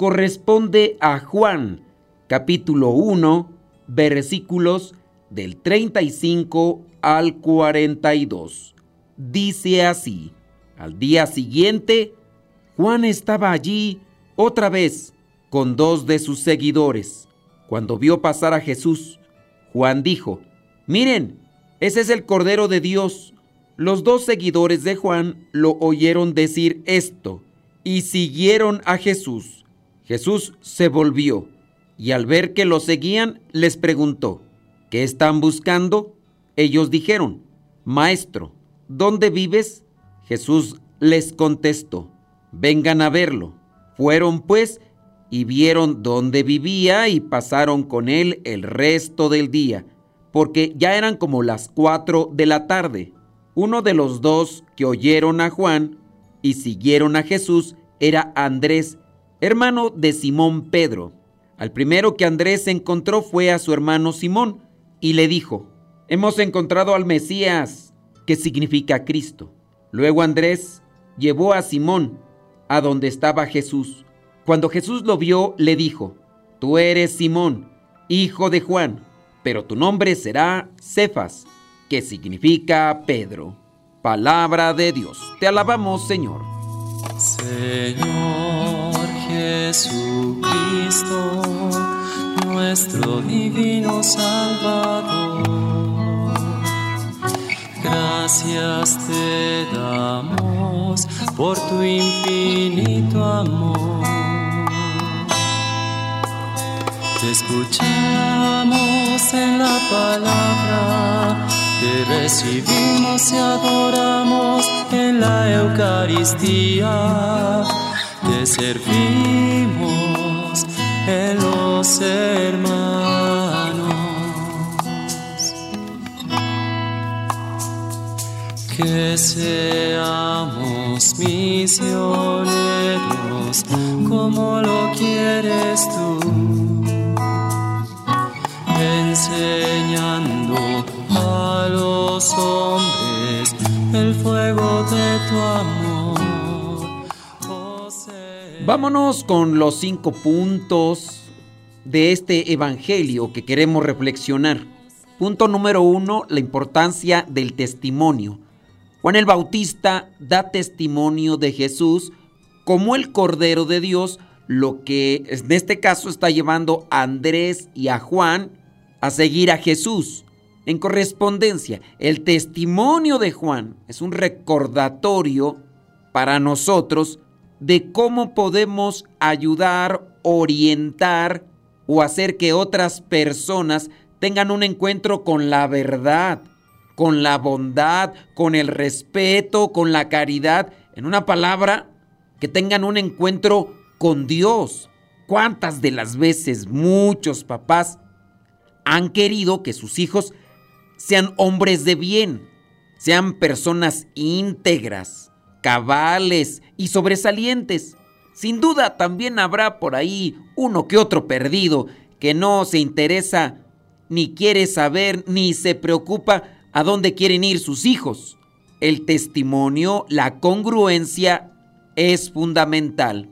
corresponde a Juan, capítulo 1, versículos del 35 al 42. Dice así, al día siguiente, Juan estaba allí otra vez con dos de sus seguidores. Cuando vio pasar a Jesús, Juan dijo, miren, ese es el Cordero de Dios. Los dos seguidores de Juan lo oyeron decir esto y siguieron a Jesús. Jesús se volvió y al ver que lo seguían les preguntó, ¿qué están buscando? Ellos dijeron, Maestro, ¿dónde vives? Jesús les contestó, vengan a verlo. Fueron pues y vieron dónde vivía y pasaron con él el resto del día, porque ya eran como las cuatro de la tarde. Uno de los dos que oyeron a Juan y siguieron a Jesús era Andrés, hermano de Simón Pedro. Al primero que Andrés encontró fue a su hermano Simón y le dijo, Hemos encontrado al Mesías, que significa Cristo. Luego Andrés llevó a Simón a donde estaba Jesús. Cuando Jesús lo vio, le dijo, Tú eres Simón, hijo de Juan, pero tu nombre será Cefas que significa Pedro. Palabra de Dios. Te alabamos, Señor. Señor Jesucristo, nuestro divino Salvador. Gracias te damos por tu infinito amor. Te escuchamos en la palabra te recibimos y adoramos en la Eucaristía, servimos en los hermanos. Que seamos misioneros como lo quieres tú, enseñando a los hombres el fuego de tu amor. Vámonos con los cinco puntos de este evangelio que queremos reflexionar. Punto número uno, la importancia del testimonio. Juan el Bautista da testimonio de Jesús como el Cordero de Dios, lo que en este caso está llevando a Andrés y a Juan a seguir a Jesús. En correspondencia, el testimonio de Juan es un recordatorio para nosotros de cómo podemos ayudar, orientar o hacer que otras personas tengan un encuentro con la verdad, con la bondad, con el respeto, con la caridad. En una palabra, que tengan un encuentro con Dios. ¿Cuántas de las veces muchos papás han querido que sus hijos sean hombres de bien, sean personas íntegras, cabales y sobresalientes. Sin duda también habrá por ahí uno que otro perdido que no se interesa, ni quiere saber, ni se preocupa a dónde quieren ir sus hijos. El testimonio, la congruencia es fundamental.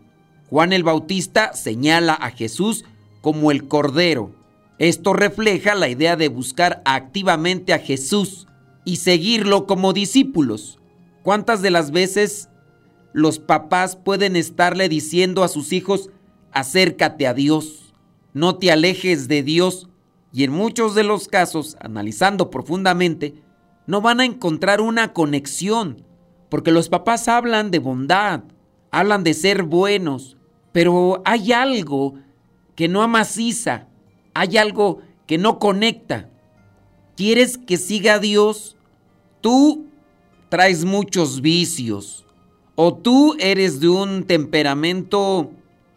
Juan el Bautista señala a Jesús como el Cordero esto refleja la idea de buscar activamente a Jesús y seguirlo como discípulos. ¿Cuántas de las veces los papás pueden estarle diciendo a sus hijos, acércate a Dios, no te alejes de Dios? Y en muchos de los casos, analizando profundamente, no van a encontrar una conexión, porque los papás hablan de bondad, hablan de ser buenos, pero hay algo que no amaciza, hay algo que no conecta. ¿Quieres que siga a Dios? Tú traes muchos vicios o tú eres de un temperamento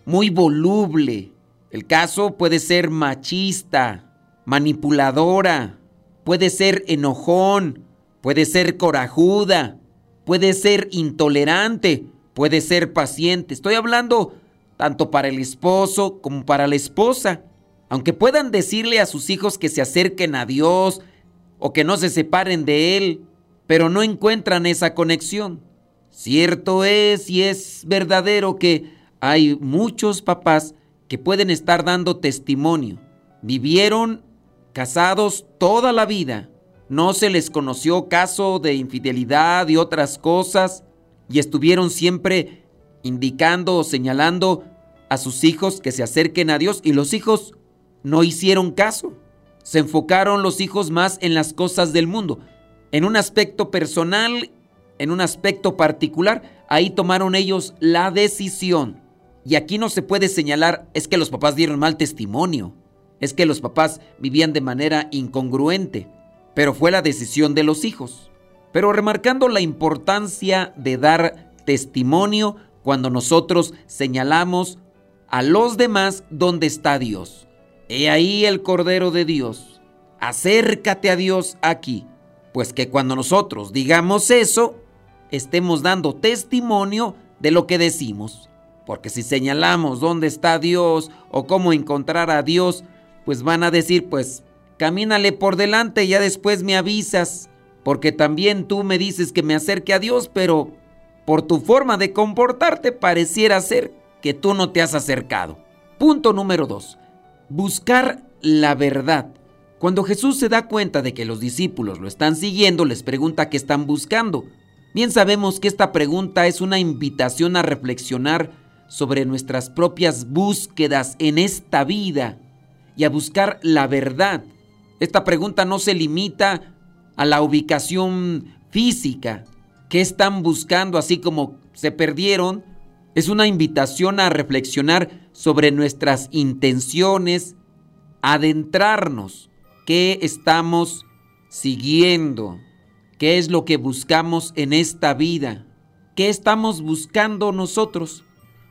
muy voluble. El caso puede ser machista, manipuladora, puede ser enojón, puede ser corajuda, puede ser intolerante, puede ser paciente. Estoy hablando tanto para el esposo como para la esposa. Aunque puedan decirle a sus hijos que se acerquen a Dios o que no se separen de Él, pero no encuentran esa conexión. Cierto es y es verdadero que hay muchos papás que pueden estar dando testimonio. Vivieron casados toda la vida. No se les conoció caso de infidelidad y otras cosas y estuvieron siempre indicando o señalando a sus hijos que se acerquen a Dios y los hijos no hicieron caso. Se enfocaron los hijos más en las cosas del mundo. En un aspecto personal, en un aspecto particular, ahí tomaron ellos la decisión. Y aquí no se puede señalar es que los papás dieron mal testimonio, es que los papás vivían de manera incongruente, pero fue la decisión de los hijos. Pero remarcando la importancia de dar testimonio cuando nosotros señalamos a los demás dónde está Dios. He ahí el Cordero de Dios. Acércate a Dios aquí, pues que cuando nosotros digamos eso, estemos dando testimonio de lo que decimos. Porque si señalamos dónde está Dios o cómo encontrar a Dios, pues van a decir, pues camínale por delante y ya después me avisas. Porque también tú me dices que me acerque a Dios, pero por tu forma de comportarte pareciera ser que tú no te has acercado. Punto número 2 buscar la verdad. Cuando Jesús se da cuenta de que los discípulos lo están siguiendo, les pregunta qué están buscando. Bien sabemos que esta pregunta es una invitación a reflexionar sobre nuestras propias búsquedas en esta vida y a buscar la verdad. Esta pregunta no se limita a la ubicación física. ¿Qué están buscando así como se perdieron? Es una invitación a reflexionar sobre nuestras intenciones, adentrarnos, qué estamos siguiendo, qué es lo que buscamos en esta vida, qué estamos buscando nosotros.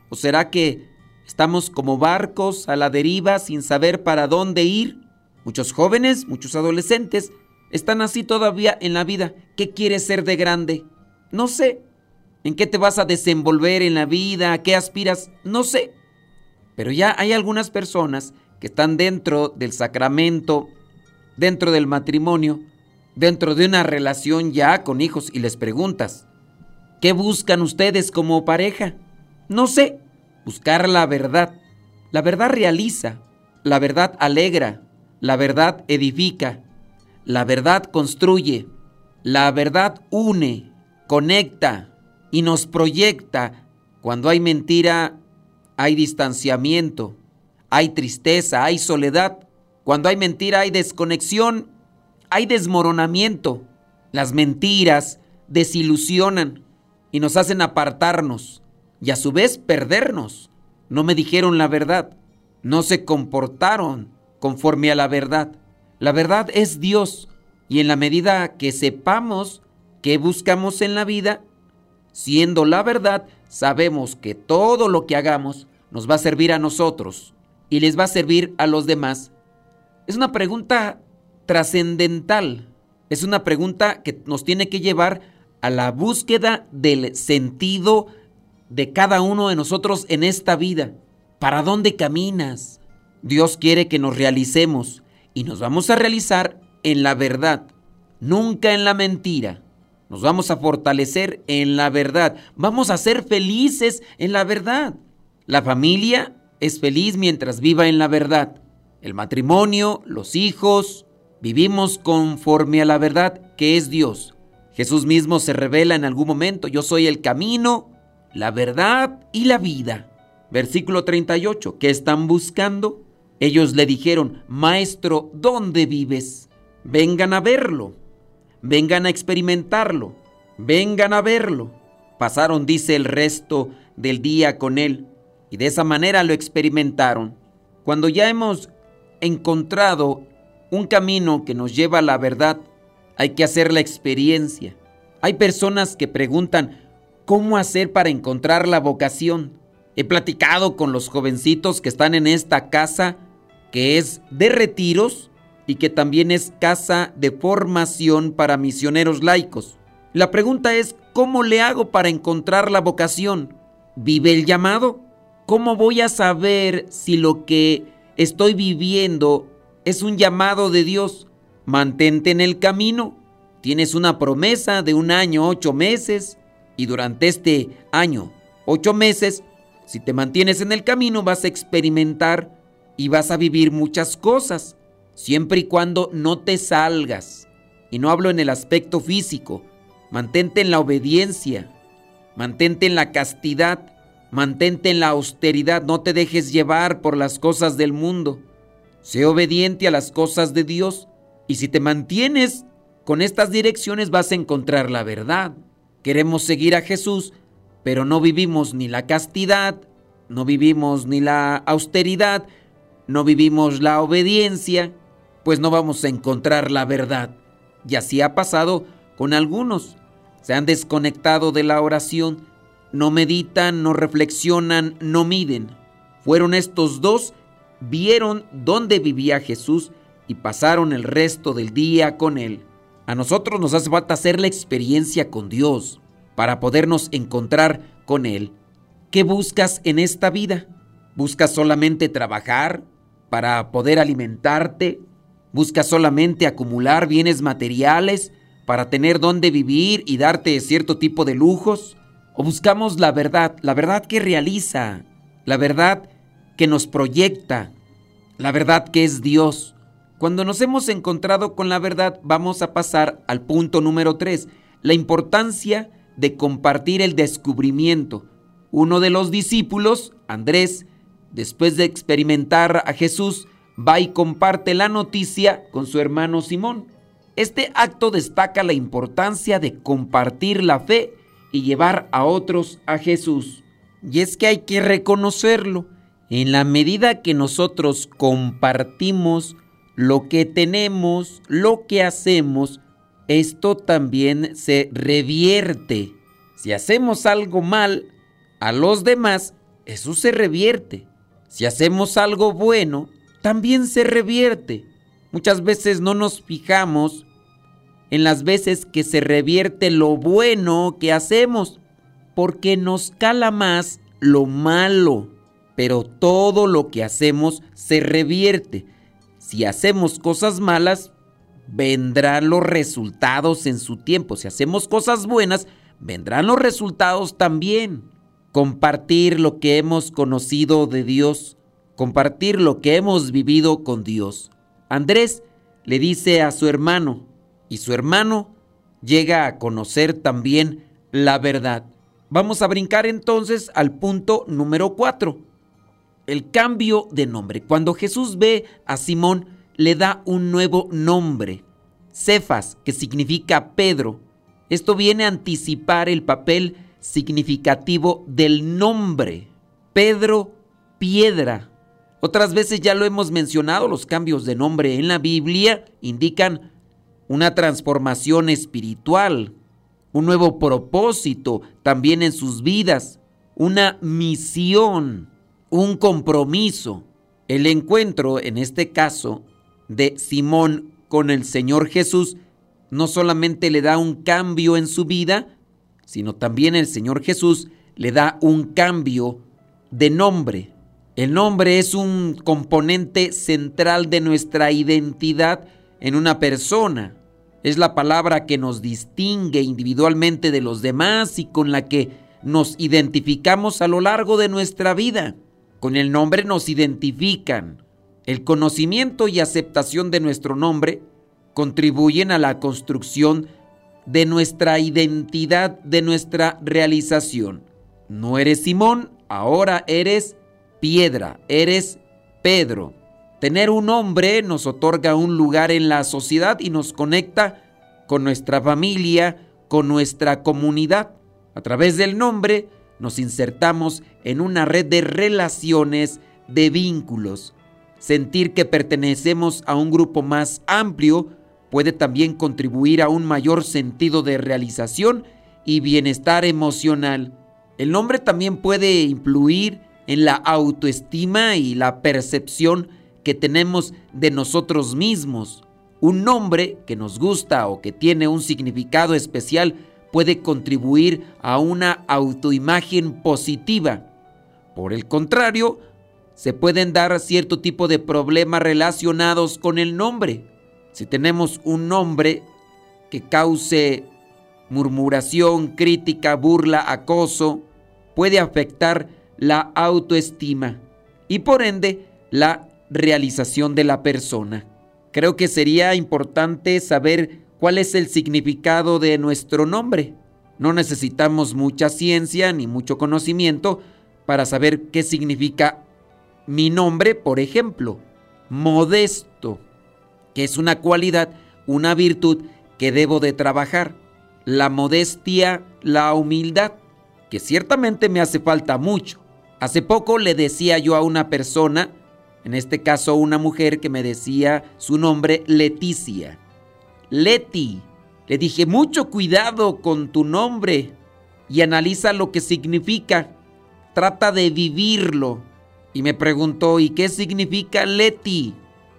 ¿O será que estamos como barcos a la deriva sin saber para dónde ir? Muchos jóvenes, muchos adolescentes están así todavía en la vida. ¿Qué quieres ser de grande? No sé. ¿En qué te vas a desenvolver en la vida? ¿A qué aspiras? No sé. Pero ya hay algunas personas que están dentro del sacramento, dentro del matrimonio, dentro de una relación ya con hijos y les preguntas, ¿qué buscan ustedes como pareja? No sé, buscar la verdad. La verdad realiza, la verdad alegra, la verdad edifica, la verdad construye, la verdad une, conecta, y nos proyecta. Cuando hay mentira, hay distanciamiento, hay tristeza, hay soledad. Cuando hay mentira, hay desconexión, hay desmoronamiento. Las mentiras desilusionan y nos hacen apartarnos y a su vez perdernos. No me dijeron la verdad, no se comportaron conforme a la verdad. La verdad es Dios y en la medida que sepamos qué buscamos en la vida, siendo la verdad, sabemos que todo lo que hagamos nos va a servir a nosotros y les va a servir a los demás. Es una pregunta trascendental. Es una pregunta que nos tiene que llevar a la búsqueda del sentido de cada uno de nosotros en esta vida. ¿Para dónde caminas? Dios quiere que nos realicemos y nos vamos a realizar en la verdad, nunca en la mentira. Nos vamos a fortalecer en la verdad. Vamos a ser felices en la verdad. La familia es feliz mientras viva en la verdad. El matrimonio, los hijos, vivimos conforme a la verdad que es Dios. Jesús mismo se revela en algún momento, yo soy el camino, la verdad y la vida. Versículo 38, ¿qué están buscando? Ellos le dijeron, Maestro, ¿dónde vives? Vengan a verlo vengan a experimentarlo, vengan a verlo. Pasaron, dice, el resto del día con él y de esa manera lo experimentaron. Cuando ya hemos encontrado un camino que nos lleva a la verdad, hay que hacer la experiencia. Hay personas que preguntan, ¿cómo hacer para encontrar la vocación? He platicado con los jovencitos que están en esta casa que es de retiros y que también es casa de formación para misioneros laicos. La pregunta es, ¿cómo le hago para encontrar la vocación? ¿Vive el llamado? ¿Cómo voy a saber si lo que estoy viviendo es un llamado de Dios? Mantente en el camino. Tienes una promesa de un año, ocho meses, y durante este año, ocho meses, si te mantienes en el camino vas a experimentar y vas a vivir muchas cosas, siempre y cuando no te salgas. Y no hablo en el aspecto físico, mantente en la obediencia, mantente en la castidad, mantente en la austeridad, no te dejes llevar por las cosas del mundo. Sé obediente a las cosas de Dios y si te mantienes con estas direcciones vas a encontrar la verdad. Queremos seguir a Jesús, pero no vivimos ni la castidad, no vivimos ni la austeridad, no vivimos la obediencia, pues no vamos a encontrar la verdad. Y así ha pasado con algunos. Se han desconectado de la oración, no meditan, no reflexionan, no miden. Fueron estos dos, vieron dónde vivía Jesús y pasaron el resto del día con él. A nosotros nos hace falta hacer la experiencia con Dios para podernos encontrar con Él. ¿Qué buscas en esta vida? ¿Buscas solamente trabajar, para poder alimentarte? ¿Buscas solamente acumular bienes materiales para tener dónde vivir y darte cierto tipo de lujos? ¿O buscamos la verdad, la verdad que realiza, la verdad que nos proyecta, la verdad que es Dios? Cuando nos hemos encontrado con la verdad, vamos a pasar al punto número 3, la importancia de compartir el descubrimiento. Uno de los discípulos, Andrés, después de experimentar a Jesús, va y comparte la noticia con su hermano Simón. Este acto destaca la importancia de compartir la fe y llevar a otros a Jesús. Y es que hay que reconocerlo. En la medida que nosotros compartimos lo que tenemos, lo que hacemos, esto también se revierte. Si hacemos algo mal a los demás, eso se revierte. Si hacemos algo bueno, también se revierte. Muchas veces no nos fijamos en las veces que se revierte lo bueno que hacemos, porque nos cala más lo malo. Pero todo lo que hacemos se revierte. Si hacemos cosas malas, vendrán los resultados en su tiempo. Si hacemos cosas buenas, vendrán los resultados también compartir lo que hemos conocido de Dios, compartir lo que hemos vivido con Dios. Andrés le dice a su hermano y su hermano llega a conocer también la verdad. Vamos a brincar entonces al punto número 4, el cambio de nombre. Cuando Jesús ve a Simón, le da un nuevo nombre, Cefas, que significa Pedro. Esto viene a anticipar el papel significativo del nombre. Pedro, piedra. Otras veces ya lo hemos mencionado, los cambios de nombre en la Biblia indican una transformación espiritual, un nuevo propósito también en sus vidas, una misión, un compromiso. El encuentro, en este caso, de Simón con el Señor Jesús, no solamente le da un cambio en su vida, sino también el Señor Jesús le da un cambio de nombre. El nombre es un componente central de nuestra identidad en una persona. Es la palabra que nos distingue individualmente de los demás y con la que nos identificamos a lo largo de nuestra vida. Con el nombre nos identifican. El conocimiento y aceptación de nuestro nombre contribuyen a la construcción de nuestra identidad, de nuestra realización. No eres Simón, ahora eres piedra, eres Pedro. Tener un nombre nos otorga un lugar en la sociedad y nos conecta con nuestra familia, con nuestra comunidad. A través del nombre nos insertamos en una red de relaciones, de vínculos. Sentir que pertenecemos a un grupo más amplio puede también contribuir a un mayor sentido de realización y bienestar emocional. El nombre también puede influir en la autoestima y la percepción que tenemos de nosotros mismos. Un nombre que nos gusta o que tiene un significado especial puede contribuir a una autoimagen positiva. Por el contrario, se pueden dar cierto tipo de problemas relacionados con el nombre. Si tenemos un nombre que cause murmuración, crítica, burla, acoso, puede afectar la autoestima y por ende la realización de la persona. Creo que sería importante saber cuál es el significado de nuestro nombre. No necesitamos mucha ciencia ni mucho conocimiento para saber qué significa mi nombre, por ejemplo, modesto, que es una cualidad, una virtud que debo de trabajar. La modestia, la humildad, que ciertamente me hace falta mucho. Hace poco le decía yo a una persona, en este caso una mujer que me decía su nombre Leticia. Leti, le dije, mucho cuidado con tu nombre y analiza lo que significa. Trata de vivirlo. Y me preguntó, ¿y qué significa Leti?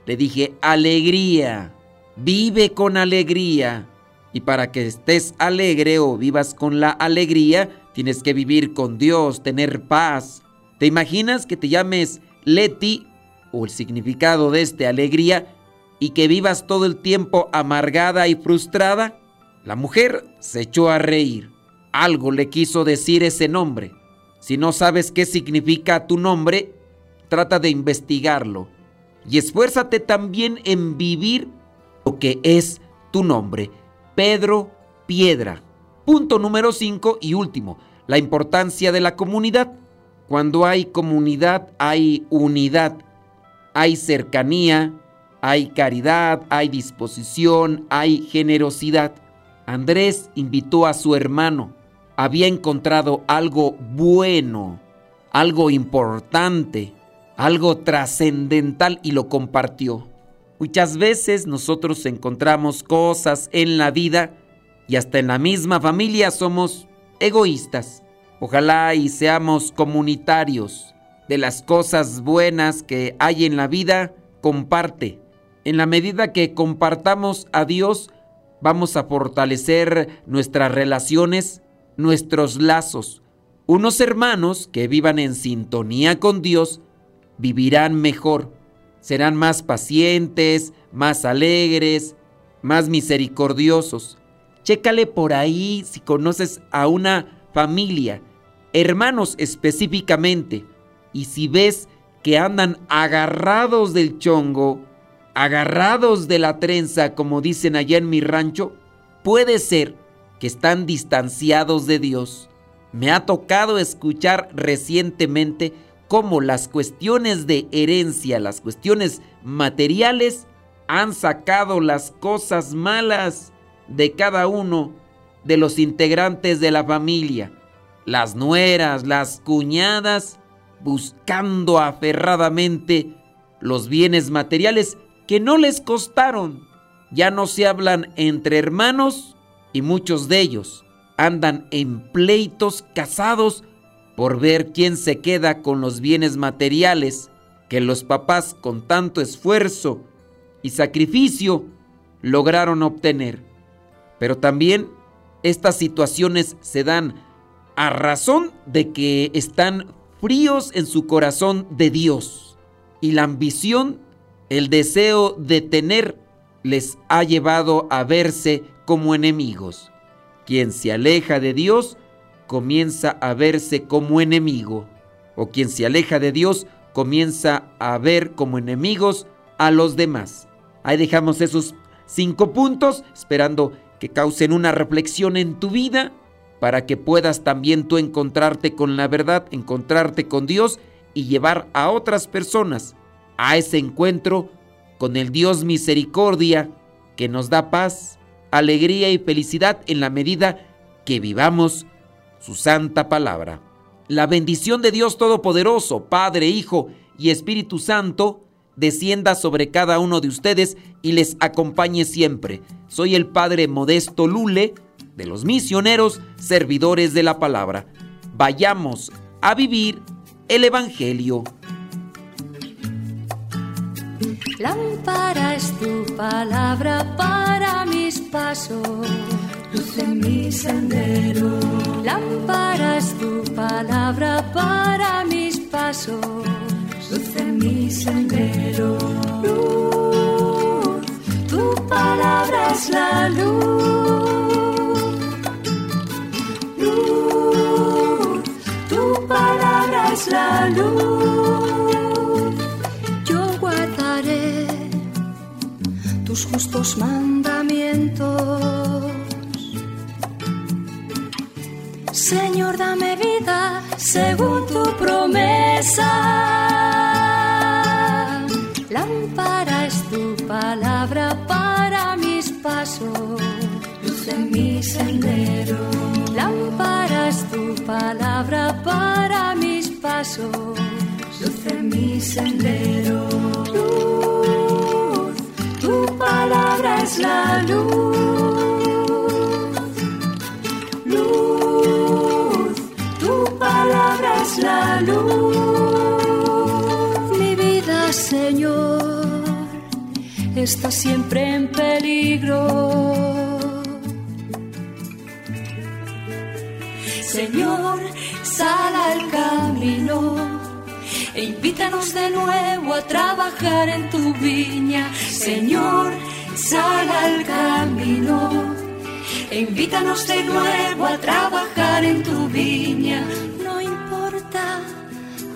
Le dije, alegría. Vive con alegría. Y para que estés alegre o vivas con la alegría, tienes que vivir con Dios, tener paz. ¿Te imaginas que te llames Leti o el significado de este alegría y que vivas todo el tiempo amargada y frustrada? La mujer se echó a reír. Algo le quiso decir ese nombre. Si no sabes qué significa tu nombre, trata de investigarlo y esfuérzate también en vivir lo que es tu nombre. Pedro Piedra. Punto número 5 y último, la importancia de la comunidad. Cuando hay comunidad hay unidad, hay cercanía, hay caridad, hay disposición, hay generosidad. Andrés invitó a su hermano. Había encontrado algo bueno, algo importante, algo trascendental y lo compartió. Muchas veces nosotros encontramos cosas en la vida y hasta en la misma familia somos egoístas. Ojalá y seamos comunitarios de las cosas buenas que hay en la vida, comparte. En la medida que compartamos a Dios, vamos a fortalecer nuestras relaciones, nuestros lazos. Unos hermanos que vivan en sintonía con Dios vivirán mejor serán más pacientes, más alegres, más misericordiosos. Chécale por ahí si conoces a una familia, hermanos específicamente, y si ves que andan agarrados del chongo, agarrados de la trenza, como dicen allá en mi rancho, puede ser que están distanciados de Dios. Me ha tocado escuchar recientemente cómo las cuestiones de herencia, las cuestiones materiales, han sacado las cosas malas de cada uno de los integrantes de la familia. Las nueras, las cuñadas, buscando aferradamente los bienes materiales que no les costaron. Ya no se hablan entre hermanos y muchos de ellos andan en pleitos casados por ver quién se queda con los bienes materiales que los papás con tanto esfuerzo y sacrificio lograron obtener. Pero también estas situaciones se dan a razón de que están fríos en su corazón de Dios y la ambición, el deseo de tener, les ha llevado a verse como enemigos. Quien se aleja de Dios comienza a verse como enemigo, o quien se aleja de Dios comienza a ver como enemigos a los demás. Ahí dejamos esos cinco puntos, esperando que causen una reflexión en tu vida, para que puedas también tú encontrarte con la verdad, encontrarte con Dios y llevar a otras personas a ese encuentro con el Dios misericordia que nos da paz, alegría y felicidad en la medida que vivamos su santa palabra. La bendición de Dios Todopoderoso, Padre, Hijo y Espíritu Santo, descienda sobre cada uno de ustedes y les acompañe siempre. Soy el Padre Modesto Lule, de los misioneros servidores de la palabra. Vayamos a vivir el Evangelio. Lámpara es tu palabra para mis pasos, luz en mi sendero. Lámpara es tu palabra para mis pasos, luz en mi sendero. Luz, tu palabra es la luz. Luz, tu palabra es la luz. Tus justos mandamientos. Señor, dame vida según tu promesa. Lámpara es tu palabra para mis pasos, luz en mi sendero. Lámpara es tu palabra para mis pasos, luz en mi sendero. Palabra es la luz. Luz, tu palabra es la luz. Mi vida, Señor, está siempre en peligro. Señor, sal al camino e invítanos de nuevo a trabajar en tu viña. Señor, sal al camino invítanos de nuevo a trabajar en tu viña. No importa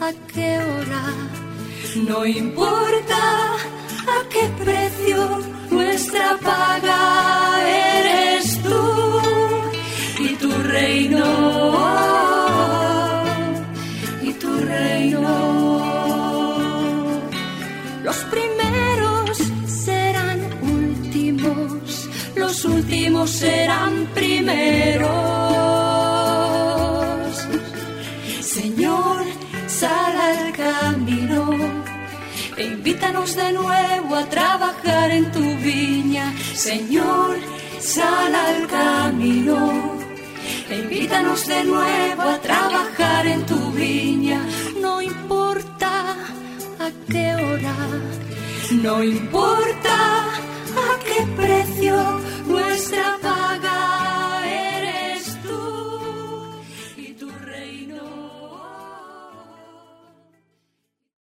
a qué hora, no importa a qué precio, nuestra paga eres tú y tu reino, y tu reino. Los primeros serán serán primeros. Señor, sal al camino e invítanos de nuevo a trabajar en tu viña. Señor, sal al camino e invítanos de nuevo a trabajar en tu viña. No importa a qué hora, no importa a qué precio, Stop.